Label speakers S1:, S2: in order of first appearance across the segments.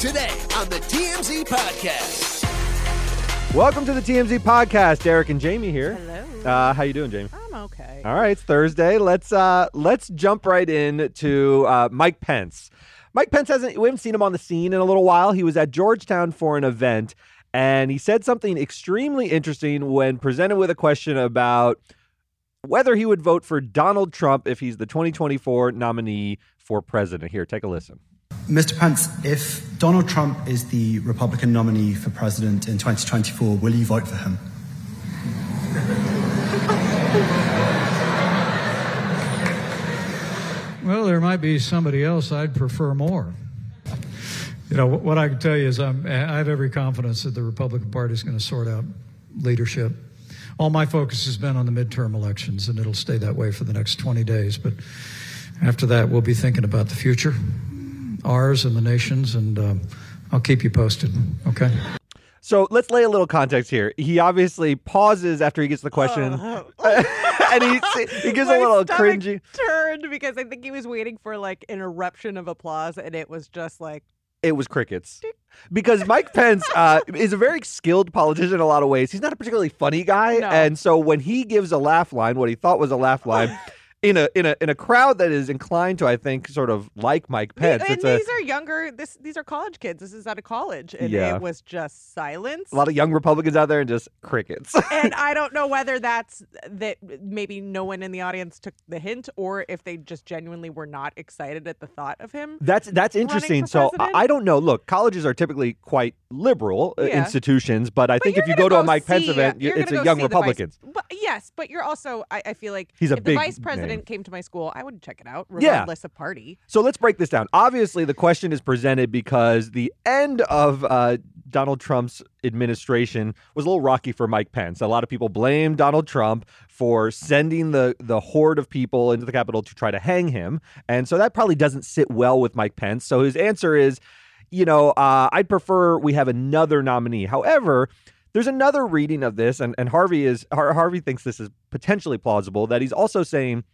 S1: Today on the TMZ Podcast.
S2: Welcome to the TMZ podcast. Derek and Jaime here.
S3: Hello.
S2: Uh, how you doing, Jaime?
S3: I'm okay.
S2: All right, it's Thursday. Let's uh, let's jump right in to uh, Mike Pence. Mike Pence hasn't we haven't seen him on the scene in a little while. He was at Georgetown for an event, and he said something extremely interesting when presented with a question about whether he would vote for Donald Trump if he's the 2024 nominee for president. Here, take a listen.
S4: Mr. Pence, if Donald Trump is the Republican nominee for president in 2024, will you vote for him?
S5: Well, there might be somebody else I'd prefer more. You know, what I can tell you is I'm, I have every confidence that the Republican Party is going to sort out leadership. All my focus has been on the midterm elections, and it'll stay that way for the next 20 days. But after that, we'll be thinking about the future, ours and the nation's, and um, I'll keep you posted, okay?
S2: So let's lay a little context here. He obviously pauses after he gets the question, and he he gives a little
S3: stomach
S2: cringy.
S3: Turned because I think he was waiting for like an eruption of applause, and it was just like
S2: It was crickets. Because Mike Pence uh, is a very skilled politician in a lot of ways. He's not a particularly funny guy,
S3: No.
S2: and so when he gives a laugh line, what he thought was a laugh line, in a in a in a crowd that is inclined to, I think, sort of like Mike Pence,
S3: and
S2: it's a,
S3: these are younger. This these are college kids. This is out of college, and
S2: Yeah.
S3: it was just silence.
S2: a lot of young Republicans out there and just crickets.
S3: and I don't know whether that's that maybe no one in the audience took the hint, or if they just genuinely were not excited at the thought of him.
S2: That's that's interesting. So I. I don't know. Look, colleges are typically quite liberal uh,
S3: Yeah.
S2: institutions, but I
S3: But
S2: think if you
S3: gonna
S2: go to a
S3: go
S2: Mike Pence event, it's a
S3: go
S2: young
S3: see the vice-
S2: Republicans.
S3: But yes, but you're also. I, I feel like
S2: He's a big
S3: the vice president
S2: name.
S3: came to my school, I would check it out,
S2: Yeah.
S3: regardless of party.
S2: So let's break this down. Obviously, the question is presented because the end of uh, Donald Trump's administration was a little rocky for Mike Pence. A lot of people blame Donald Trump for sending the the horde of people into the Capitol to try to hang him, and so that probably doesn't sit well with Mike Pence. So his answer is, you know, uh, I'd prefer we have another nominee. However. There's another reading of this, and, and Harvey is Har- Harvey thinks this is potentially plausible. That he's also saying,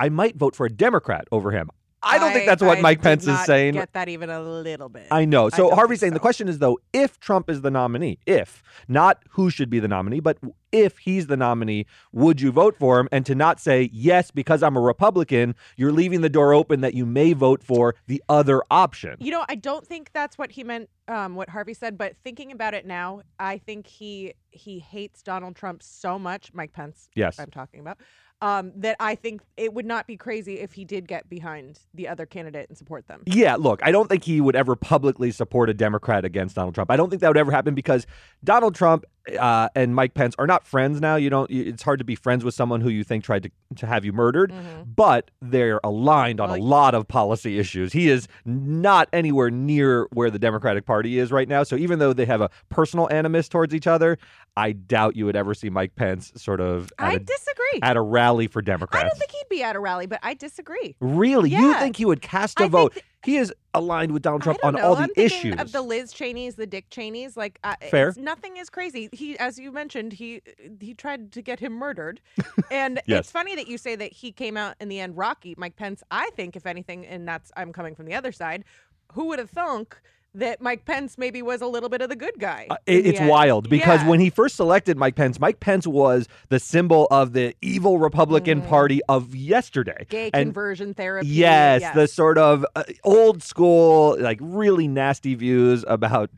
S2: I might vote for a Democrat over him. I don't think that's what
S3: I
S2: Mike Pence is saying.
S3: Get that even a little bit.
S2: I know. So
S3: don't
S2: Harvey's saying the question is though, if Trump is the nominee, if not who should be the nominee, but if he's the nominee, would you vote for him? And to not say yes because I'm a Republican, you're leaving the door open that you may vote for the other option.
S3: You know, I don't think that's what he meant. Um, what Harvey said, but thinking about it now, I think he he hates Donald Trump so much, Mike Pence.
S2: Yes.
S3: I'm talking about. Um, that I think it would not be crazy if he did get behind the other candidate and support them.
S2: Yeah, look, I don't think he would ever publicly support a Democrat against Donald Trump. I don't think that would ever happen because Donald Trump uh, and Mike Pence are not friends now. You don't. It's hard to be friends with someone who you think tried to to have you murdered, but they're aligned on
S3: Well,
S2: a lot of policy issues. He is not anywhere near where the Democratic Party is right now. So even though they have a personal animus towards each other, I doubt you would ever see Mike Pence sort of at,
S3: I
S2: a,
S3: disagree.
S2: at a rally for Democrats.
S3: I don't think he'd be at a rally, but I disagree.
S2: Really? You think he would cast a
S3: I
S2: vote?
S3: th-
S2: he is aligned with Donald Trump on
S3: know.
S2: all the
S3: I'm
S2: issues.
S3: of the Liz Cheneys, the Dick Cheneys. Like, uh,
S2: Fair.
S3: nothing is crazy. He, as you mentioned, he he tried to get him murdered, and
S2: Yes.
S3: it's funny that you say that he came out in the end rocky. Mike Pence, I think, if anything, and that's I'm coming from the other side. Who would have thunk that Mike Pence maybe was a little bit of the good guy?
S2: Uh, it-
S3: the
S2: it's
S3: end?
S2: wild because
S3: Yeah.
S2: when he first selected Mike Pence, Mike Pence was the symbol of the evil Republican Party of yesterday.
S3: Mm. gay
S2: And
S3: conversion therapy.
S2: Yes, the sort of uh, old school, like really nasty views about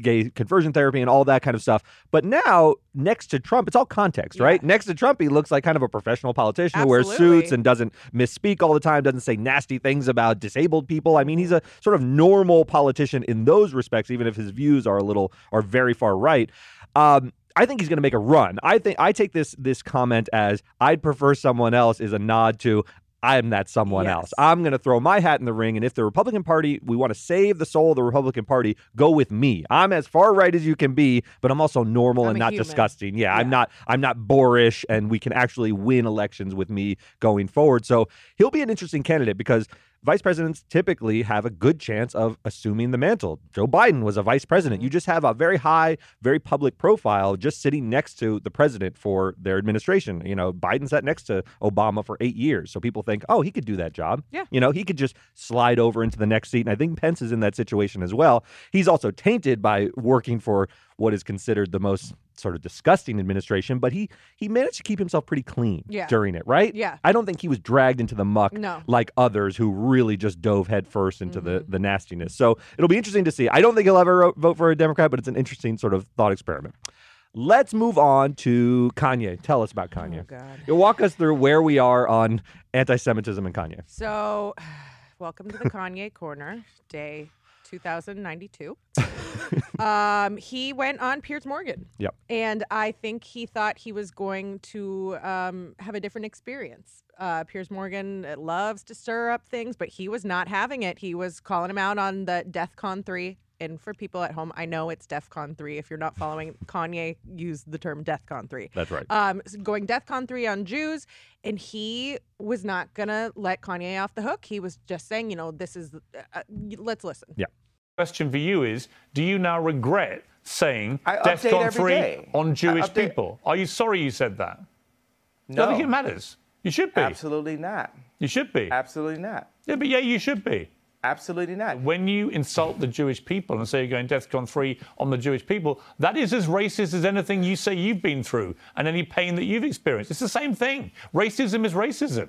S2: gay conversion therapy and all that kind of stuff. But now, next to Trump, it's all context,
S3: Yeah.
S2: right? Next to Trump, he looks like kind of a professional politician who wears suits and doesn't misspeak all the time, doesn't say nasty things about disabled people. I mean, he's a sort of normal politician in those respects, even if his views are a little are very far right. Um, I think he's going to make a run. I think I take this this comment as I'd prefer someone else is a nod to I'm that someone
S3: Yes.
S2: else. I'm going to throw my hat in the ring, and if the Republican Party we want to save the soul of the Republican Party, go with me. I'm as far right as you can be, but I'm also normal
S3: I'm
S2: and not
S3: human.
S2: disgusting. Yeah,
S3: Yeah.
S2: I'm not I'm not boorish, and we can actually win elections with me going forward. So he'll be an interesting candidate because vice presidents typically have a good chance of assuming the mantle. Joe Biden was a vice president. You mm-hmm. just have a very high, very public profile just sitting next to the president for their administration. You know, Biden sat next to Obama for eight years. So people think, oh, he could do that job.
S3: Yeah.
S2: You know, he could just slide over into the next seat. And I think Pence is in that situation as well. He's also tainted by working for what is considered the most sort of disgusting administration, but he he managed to keep himself pretty clean
S3: Yeah.
S2: during it, right?
S3: Yeah.
S2: I don't think he was dragged into the muck
S3: No.
S2: like others who really just dove headfirst into the
S3: Mm-hmm.
S2: the nastiness. So it'll be interesting to see. I don't think he'll ever vote for a Democrat, but it's an interesting sort of thought experiment. Let's move on to Kanye. Tell us about Kanye.
S3: Oh, God.
S2: You'll walk us through where we are on anti-Semitism and Kanye.
S3: So, welcome to the Kanye Corner, day 2092. um, he went on Piers Morgan.
S2: Yep.
S3: And I think he thought he was going to um, have a different experience. Uh, Piers Morgan loves to stir up things, but he was not having it. He was calling him out on the DEF CON 3. And for people at home, I know it's DEF CON 3. If you're not following, Kanye used the term DEF CON 3
S2: That's right.
S3: um, s- going DEFCON 3 on Jews, and he was not going to let Kanye off the hook. He was just saying, you know, this is, uh, let's listen. Yeah.
S6: Question for you is do you now regret saying
S7: I update
S6: DEFCON 3
S7: day.
S6: on Jewish people? Are you sorry you said that?
S7: No,
S6: I think it matters. You should be.
S7: absolutely not.
S6: You should be.
S7: Absolutely not.
S6: Yeah, but yeah, you should be.
S7: Absolutely not.
S6: When you insult the Jewish people and say you're going DEFCON 3 on the Jewish people, that is as racist as anything you say you've been through and any pain that you've experienced. It's the same thing. Racism is racism.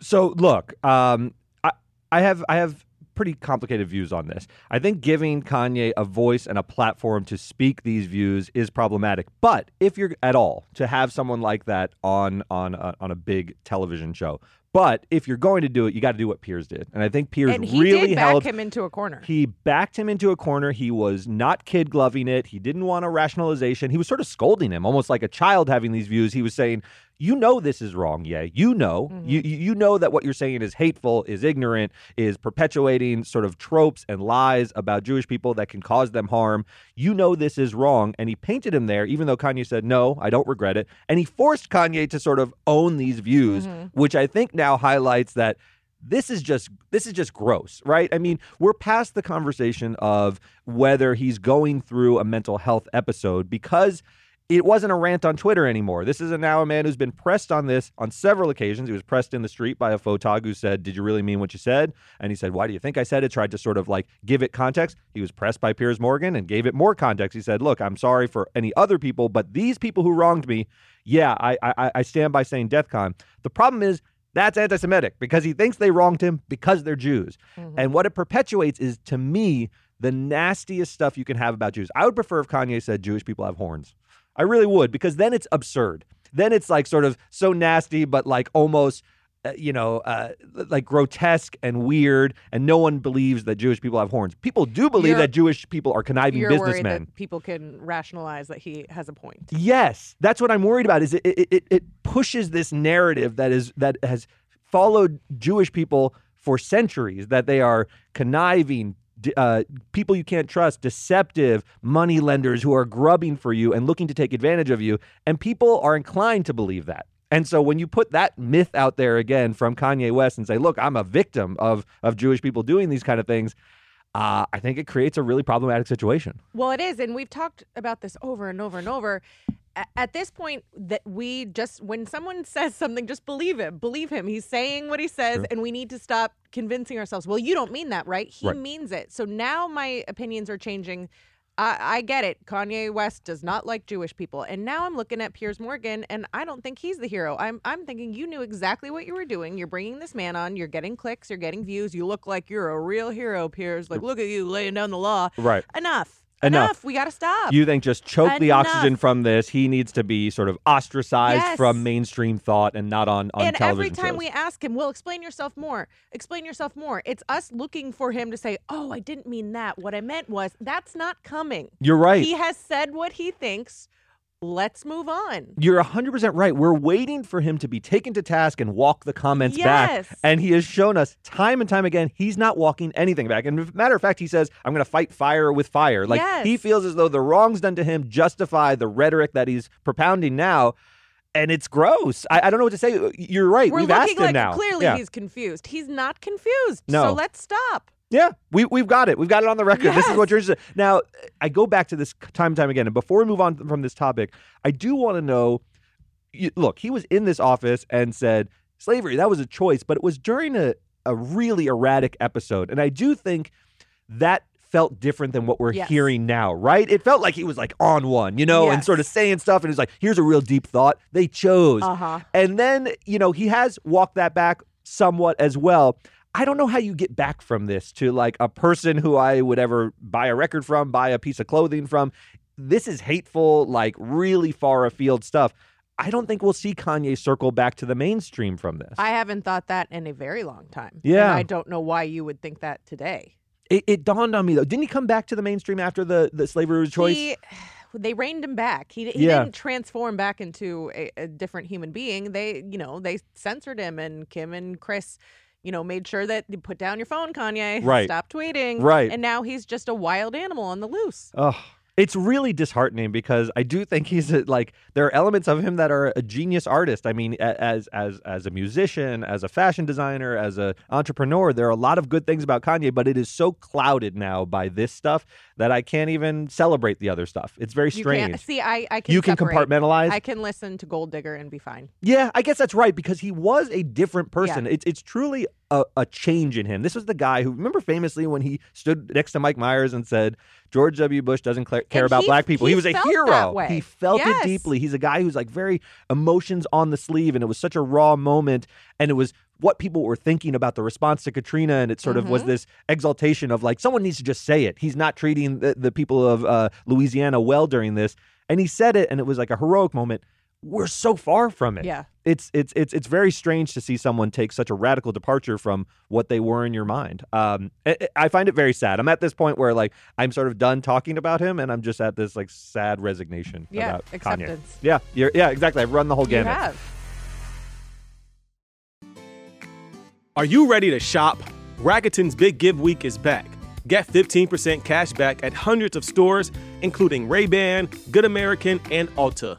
S2: So look, um, I, I have I have pretty complicated views on this. I think giving Kanye a voice and a platform to speak these views is problematic. But if you're at all to have someone like that on on a, on a big television show, but if you're going to do it, you got to do what Piers did, and I think Piers
S3: And he
S2: really
S3: did back
S2: held
S3: him into a corner.
S2: he backed him into a corner. He was not kid gloving it. He didn't want a rationalization. He was sort of scolding him, almost like a child having these views. He was saying, "You know this is wrong, yeah. You know, mm-hmm. you you you know that what you're saying is hateful, is ignorant, is perpetuating sort of tropes and lies about Jewish people that can cause them harm. You know this is wrong." And he painted him there, even though Kanye said, "No, I don't regret it." And he forced Kanye to sort of own these views, mm-hmm. which I think now highlights that this is just this is just gross right i mean we're past the conversation of whether he's going through a mental health episode because it wasn't a rant on twitter anymore. This is a, now a man who's been pressed on this on several occasions. He was pressed in the street by a photog who said did you really mean what you said? And he said why do you think i said it? Tried to sort of like give it context. He was pressed by piers morgan and gave it more context. He said look i'm sorry for any other people but these people who wronged me yeah i i, I stand by saying deathcon the problem is that's anti Semitic because he thinks they wronged him because they're Jews. Mm-hmm. And what it perpetuates is, to me, the nastiest stuff you can have about Jews. I would prefer if Kanye said Jewish people have horns. I really would because then it's absurd. Then it's like sort of so nasty, but like almost. Uh, you know, uh, like grotesque and weird, and no one believes that Jewish people have horns. People do believe
S3: You're-
S2: that Jewish people are conniving
S3: You're worried
S2: businessmen.
S3: that people can rationalize that he has a point.
S2: Yes, that's what I'm worried about. Is it it, it it pushes this narrative that is that has followed Jewish people for centuries that they are conniving. Uh, people you can't trust, deceptive money lenders who are grubbing for you and looking to take advantage of you, and people are inclined to believe that. And so when you put that myth out there again from Kanye West and say, "Look, I'm a victim of of Jewish people doing these kind of things," uh, I think it creates a really problematic situation.
S3: Well, it is, and we've talked about this over and over and over. At this point, that we just when someone says something, just believe him. Believe him. He's saying what he says,
S2: Sure.
S3: and we need to stop convincing ourselves. Well, you don't mean that, right? He
S2: Right.
S3: means it. So now my opinions are changing. I, I get it. Kanye West does not like Jewish people, and now I'm looking at Piers Morgan, and I don't think he's the hero. I'm I'm thinking you knew exactly what you were doing. You're bringing this man on. You're getting clicks. You're getting views. You look like you're a real hero, Piers. Like look at you laying down the law.
S2: Right.
S3: Enough.
S2: Enough.
S3: We got to stop.
S2: You think just choke the oxygen from this. He needs to be sort of ostracized
S3: Yes.
S2: from mainstream thought and not on, on television.
S3: and every time
S2: shows.
S3: we ask him, well, explain yourself more. Explain yourself more. It's us looking for him to say, oh, I didn't mean that. What I meant was that's not coming.
S2: You're right.
S3: He has said what he thinks. Let's move on.
S2: You're 100% right. We're waiting for him to be taken to task and walk the comments back. And he has shown us time and time again he's not walking anything back. And matter of fact, he says, I'm going to fight fire with fire. Like
S3: Yes.
S2: he feels as though the wrongs done to him justify the rhetoric that he's propounding now. and it's gross. I, I don't know what to say. You're right.
S3: We're
S2: We've
S3: looking
S2: asked him
S3: like
S2: now.
S3: clearly
S2: yeah.
S3: he's confused. He's not confused.
S2: No.
S3: So let's stop.
S2: Yeah, we we've got it. We've got it on the record. This is what you're interested. Now, I go back to this time and time again, and before we move on from this topic, I do want to know. You, look, he was in this office and said slavery that was a choice, but it was during a a really erratic episode, and I do think that felt different than what we're
S3: Yes.
S2: hearing now, right? It felt like he was like on one, you know, and sort of saying stuff, and he's like, here's a real deep thought. They chose.
S3: Uh huh.
S2: And then, you know, he has walked that back somewhat as well. I don't know how you get back from this to like a person who I would ever buy a record from, buy a piece of clothing from. This is hateful, like really far afield stuff. I don't think we'll see Kanye circle back to the mainstream from this.
S3: I haven't thought that in a very long time.
S2: Yeah.
S3: And I don't know why you would think that today.
S2: it, it dawned on me though. Didn't he come back to the mainstream after the, the slavery was choice?
S3: He, they reined him back. He, he
S2: Yeah.
S3: didn't transform back into a, a different human being. They, you know, they censored him, and Kim and Kris, you know, made sure that you put down your phone, Kanye.
S2: Right.
S3: Stop tweeting.
S2: Right.
S3: And now he's just a wild animal on the loose.
S2: Oh, it's really disheartening because I do think he's a, like there are elements of him that are a genius artist. I mean, as as as a musician, as a fashion designer, as a entrepreneur, there are a lot of good things about Kanye, but it is so clouded now by this stuff that I can't even celebrate the other stuff. It's very
S3: You
S2: strange.
S3: see. I, I can.
S2: You can
S3: separate.
S2: compartmentalize.
S3: I can listen to Gold Digger and be fine.
S2: Yeah, I guess that's right because he was a different person. It's it's truly a, a change in him. This was the guy who remember famously when he stood next to Mike Myers and said George W. Bush doesn't cla- care
S3: And
S2: about
S3: he-
S2: black people. He,
S3: he
S2: was a hero. He felt
S3: Yes.
S2: it deeply. He's a guy who's like very emotions on the sleeve, and it was such a raw moment, and it was what people were thinking about the response to Katrina, and it sort of was
S3: Mhm.
S2: this exaltation of like someone needs to just say it. He's not treating the, the people of uh, Louisiana well during this, and he said it, and it was like a heroic moment. We're so far from it
S3: Yeah.
S2: it's it's it's it's very strange to see someone take such a radical departure from what they were in your mind. Um, I, I find it very sad. I'm at this point where like I'm sort of done talking about him, and I'm just at this like sad resignation
S3: Yeah,
S2: about Kanye.
S3: acceptance.
S2: Yeah, you're, yeah, exactly. I've run the whole
S3: You
S2: gamut.
S3: have.
S8: Are you ready to shop? Rakuten's Big Give Week is back. Get 15% cash back at hundreds of stores, including Ray-Ban, Good American, and Ulta.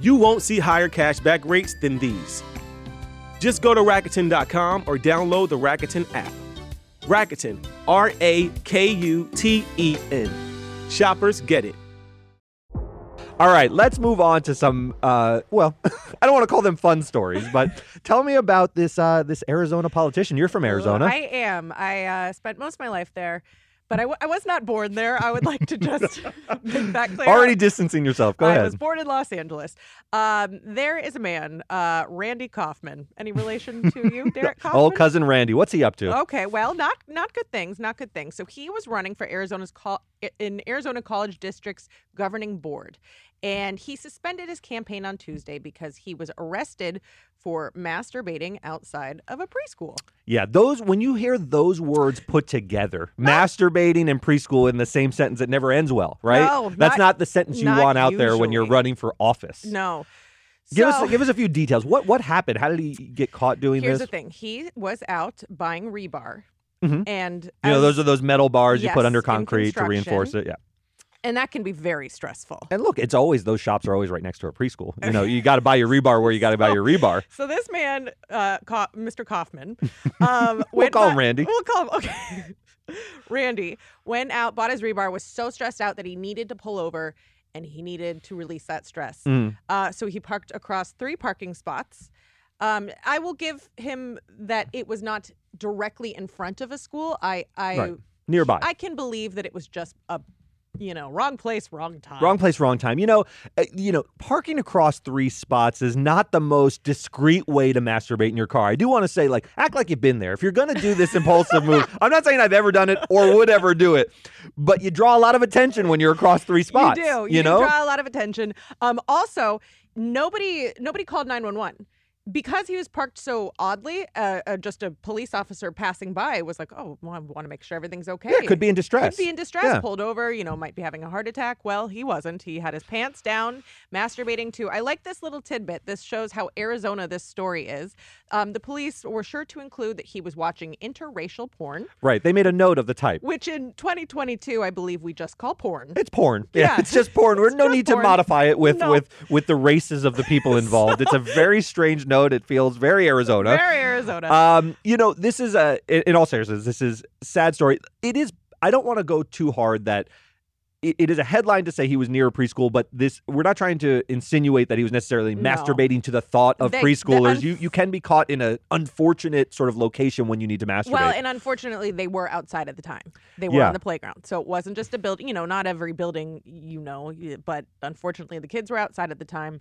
S8: You won't see higher cashback rates than these. Just go to Rakuten.com or download the Rakuten app. Rakuten, R A K U T E N. Shoppers get it.
S2: All right, let's move on to some. Uh, well, I don't want to call them fun stories, but tell me about this uh, this Arizona politician. You're from Arizona.
S3: I am. I uh, spent most of my life there, but I, w- I was not born there. I would like to just make that clear.
S2: Already distancing yourself. Go
S3: I
S2: ahead.
S3: I was born in Los Angeles. Um, there is a man, uh, Randy Kaufman. Any relation to you, Derek Kaufman?
S2: Old cousin Randy. What's he up to?
S3: Okay, well, not not good things, not good things. So he was running for Arizona's col- in Arizona College District's governing board, and he suspended his campaign on Tuesday because he was arrested for masturbating outside of a preschool.
S2: Yeah, those when you hear those words put together, masturbating and preschool in the same sentence, it never ends well, right?
S3: No,
S2: That's
S3: not-
S2: not the sentence you
S3: not
S2: want out there when you're running for office.
S3: No.
S2: Give
S3: So-
S2: us give us a few details. What what happened? How did he get caught doing
S3: Here's
S2: this?
S3: Here's the thing: he was out buying rebar,
S2: Mhm.
S3: and
S2: You know, those are those metal bars you put under concrete to reinforce it. Yeah.
S3: And that can be very stressful.
S2: And look, it's always those shops are always right next to a preschool. You know, you got to buy your rebar where you got to buy your rebar.
S3: So this man, uh, Ka- Mr. Kaufman, um,
S2: We'll call him Randy.
S3: We'll call him okay. Randy went out, bought his rebar, was so stressed out that he needed to pull over, and he needed to release that stress.
S2: Mm.
S3: Uh, so he parked across three parking spots. Um, I will give him that it was not directly in front of a school. I, I,
S2: Right. Nearby.
S3: I can believe that it was just a, you know, wrong place, wrong time.
S2: Wrong place, wrong time. You know, uh, you know, parking across three spots is not the most discreet way to masturbate in your car. I do want to say, like, act like you've been there. If you're going to do this impulsive move, I'm not saying I've ever done it or would ever do it, but you draw a lot of attention when you're across three spots.
S3: You do.
S2: You, know,
S3: draw a lot of attention. Um, also, nobody nobody called 911 because he was parked so oddly uh, uh, just a police officer passing by was like oh well, i want to make sure everything's okay
S2: Yeah, could be in distress.
S3: could be in distress
S2: Yeah.
S3: pulled over you know might be having a heart attack well he wasn't he had his pants down masturbating too. i like this little tidbit this shows how arizona this story is um, the police were sure to include that he was watching interracial porn
S2: Right. They made a note of the type.
S3: which in 2022 i believe we just call porn
S2: It's porn. Yeah,
S3: Yeah.
S2: it's just porn.
S3: We're
S2: no need
S3: porn.
S2: to modify it with
S3: No.
S2: with with the races of the people involved. It's a very strange note. It feels very Arizona.
S3: very arizona
S2: Um, you know, this is a in, in all seriousness, this is sad story. It is. I don't want to go too hard that. It, is a headline to say he was near a preschool, but this we're not trying to insinuate that he was necessarily
S3: No.
S2: masturbating to the thought of
S3: They-
S2: preschoolers.
S3: unf-
S2: you you can be caught in an unfortunate sort of location when you need to masturbate.
S3: Well, and unfortunately, they were outside at the time. They were
S2: Yeah.
S3: on the playground. So it wasn't just a building. You know, not every building, you know, but unfortunately, the kids were outside at the time.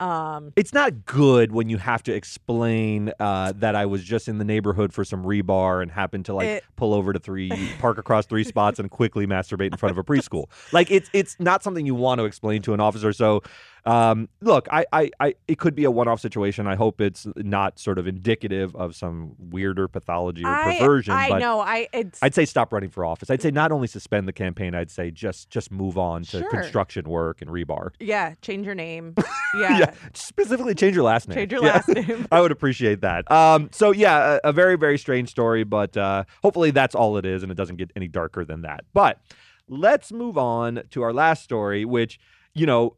S3: Um,
S2: it's not good when you have to explain uh, that I was just in the neighborhood for some rebar and happened to like
S3: It-
S2: pull over to three, park across three spots, and quickly masturbate in front of a preschool. Like it's it's not something you want to explain to an officer. So, um, look, I, I, I it could be a one-off situation. I hope it's not sort of indicative of some weirder pathology or
S3: I,
S2: perversion.
S3: I
S2: but
S3: know. I it's
S2: I'd say stop running for office. I'd say not only suspend the campaign. I'd say just just move on to
S3: Sure.
S2: construction work and rebar.
S3: yeah. Change your name. Yeah.
S2: specifically change your last name.
S3: Change your
S2: Yeah.
S3: last name.
S2: I would appreciate that. Um, so yeah, a, a very very strange story, but uh, hopefully that's all it is, and it doesn't get any darker than that. But let's move on to our last story, which you know.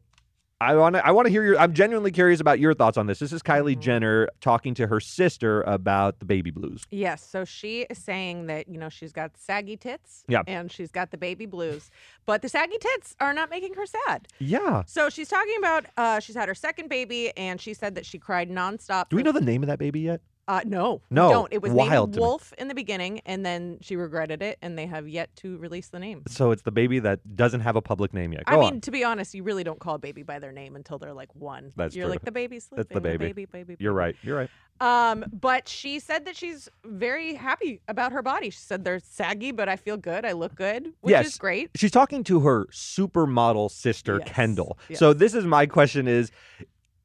S2: I want to. I want to hear your. I'm genuinely curious about your thoughts on this. This is Kylie
S3: Mhm.
S2: Jenner talking to her sister about the baby blues.
S3: Yes. So she is saying that, you know, she's got saggy tits
S2: Yeah.
S3: and she's got the baby blues, but the saggy tits are not making her sad.
S2: Yeah.
S3: So she's talking about, uh, she's had her second baby and she said that she cried nonstop.
S2: Do we know the name of that baby yet?
S3: Uh, no,
S2: No,
S3: don't. It was
S2: wild
S3: named. Wolf in the beginning, and then she regretted it, and they have yet to release the name.
S2: So it's the baby that doesn't have a public name yet. Go
S3: I mean,
S2: on.
S3: to be honest, you really don't call a baby by their name until they're like one.
S2: That's
S3: You're
S2: true.
S3: like the baby's sleeping.
S2: That's the baby.
S3: baby, baby.
S2: You're right. You're right.
S3: Um, but she said that she's very happy about her body. She said they're saggy, but I feel good. I look good, which
S2: Yes.
S3: is great.
S2: She's talking to her supermodel sister
S3: Yes,
S2: Kendall.
S3: yes.
S2: So this is my question is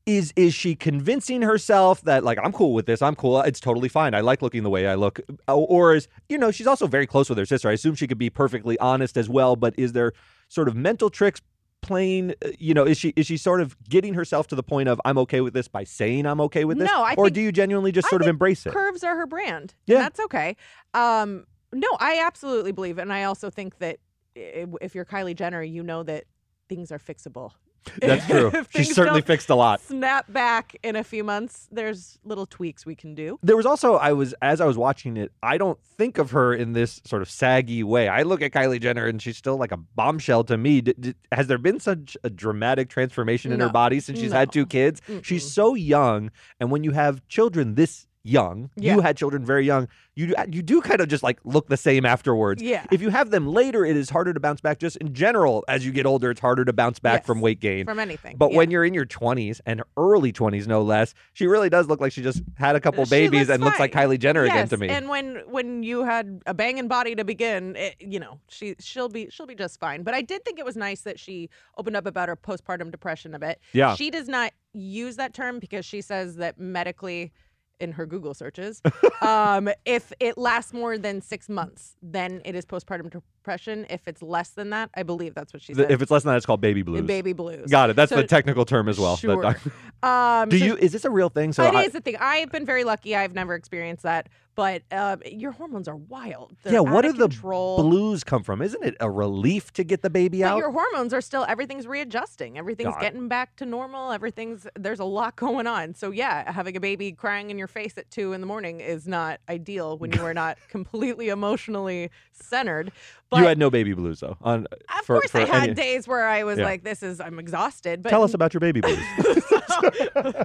S2: is is she convincing herself that like I'm cool with this, I'm cool, it's totally fine. I like looking the way I look or or is you know, she's also very close with her sister. I assume she could be perfectly honest as well, but is there sort of mental tricks playing uh, you know, is she is she sort of getting herself to the point of I'm okay with this by saying I'm okay with this
S3: No, I
S2: or
S3: think-
S2: do you genuinely just
S3: I
S2: sort of embrace it?
S3: Curves are her brand.
S2: Yeah.
S3: and that's okay. Um, no, I absolutely believe, it, and I also think that if you're Kylie Jenner, you know that things are fixable.
S2: That's true.
S3: If
S2: She's certainly fixed a lot.
S3: Snap back in a few months. There's little tweaks we can do.
S2: There was also I was as I was watching it, I don't think of her in this sort of saggy way. I look at Kylie Jenner and she's still like a bombshell to me. D- d- has there been such a dramatic transformation in her body since she's had two kids? She's
S3: Mm-mm.
S2: so young, and when you have children this young,
S3: Yeah.
S2: you had children very young. You do- you do kind of just like look the same afterwards.
S3: Yeah.
S2: If you have them later, it is harder to bounce back. Just in general, as you get older, it's harder to bounce back
S3: Yes.
S2: from weight gain.
S3: from anything.
S2: But
S3: yeah.
S2: when you're in your 20s and early 20s, no less, she really does look like she just had a couple
S3: She
S2: babies
S3: looks
S2: and looks like. Kylie Jenner again to me.
S3: and when when you had a banging body to begin, it, you know she she'll be she'll be just fine. But I did think it was nice that she opened up about her postpartum depression a bit.
S2: Yeah.
S3: she does not use that term because she says that medically. In her Google searches, um, if it lasts more than six months, then it is postpartum depression. If it's less than that, I believe that's what she said.
S2: if it's less than that, it's called baby blues.
S3: baby blues.
S2: Got it. That's
S3: So-
S2: the technical term as well.
S3: Sure. Um,
S2: do
S3: so
S2: you? Is this a real thing? So
S3: it
S2: I-
S3: is a thing. I've been very lucky. I've never experienced that. But uh, your hormones are wild. They're
S2: yeah. What do the blues come from? Isn't it a relief to get the baby
S3: But
S2: out?
S3: your hormones are still everything's readjusting. Everything's
S2: Got it.
S3: getting back to normal. Everything's there's a lot going on. So yeah, having a baby crying in your face at two in the morning is not ideal when you are not completely emotionally centered. But
S2: you had no baby blues though. On
S3: of
S2: for,
S3: course
S2: for
S3: I had
S2: any-
S3: days where I was
S2: Yeah.
S3: like, this is I'm exhausted. But
S2: Tell us about your baby blues.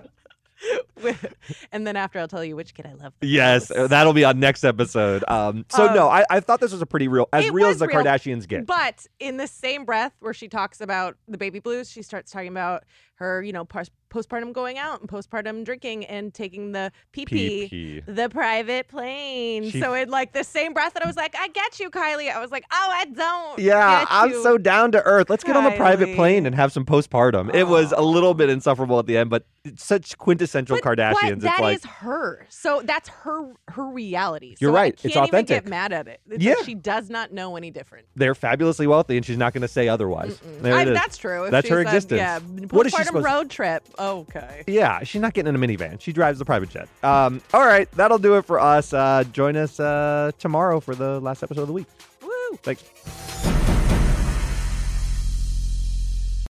S3: and then after, I'll tell you which kid I love. the
S2: Yes,
S3: most.
S2: that'll be on next episode. Um, so
S3: Um,
S2: no, I, I thought this was a pretty real, as real as the
S3: real,
S2: Kardashians get.
S3: But in the same breath where she talks about the baby blues, she starts talking about her, you know, pos- postpartum going out and postpartum drinking and taking the PP,
S2: PP.
S3: the private plane.
S2: She-
S3: so in like the same breath that I was like, I get you, Kylie. I was like, oh, I don't.
S2: Yeah,
S3: get
S2: I'm
S3: you.
S2: so down to earth. Let's get on the private plane and have some postpartum. It was a little bit insufferable at the end, but it's such quintessential
S3: But
S2: Kardashians.
S3: What?
S2: it's
S3: That
S2: like
S3: is her. So that's her her reality.
S2: You're
S3: So
S2: right.
S3: I
S2: It's
S3: can't even
S2: authentic.
S3: get mad at it. It's
S2: Yeah.
S3: like she does not know any different.
S2: they're fabulously wealthy, and she's not going to say otherwise. There
S3: I,
S2: it is.
S3: that's true. If
S2: That's her
S3: said, um,
S2: existence.
S3: Yeah.
S2: What is she
S3: postpartum
S2: supposed
S3: road trip. Okay.
S2: Yeah, she's not getting in a minivan. She drives the private jet. Um, all right, that'll do it for us. Uh, join us uh, tomorrow for the last episode of the week.
S3: Woo.
S2: Thanks.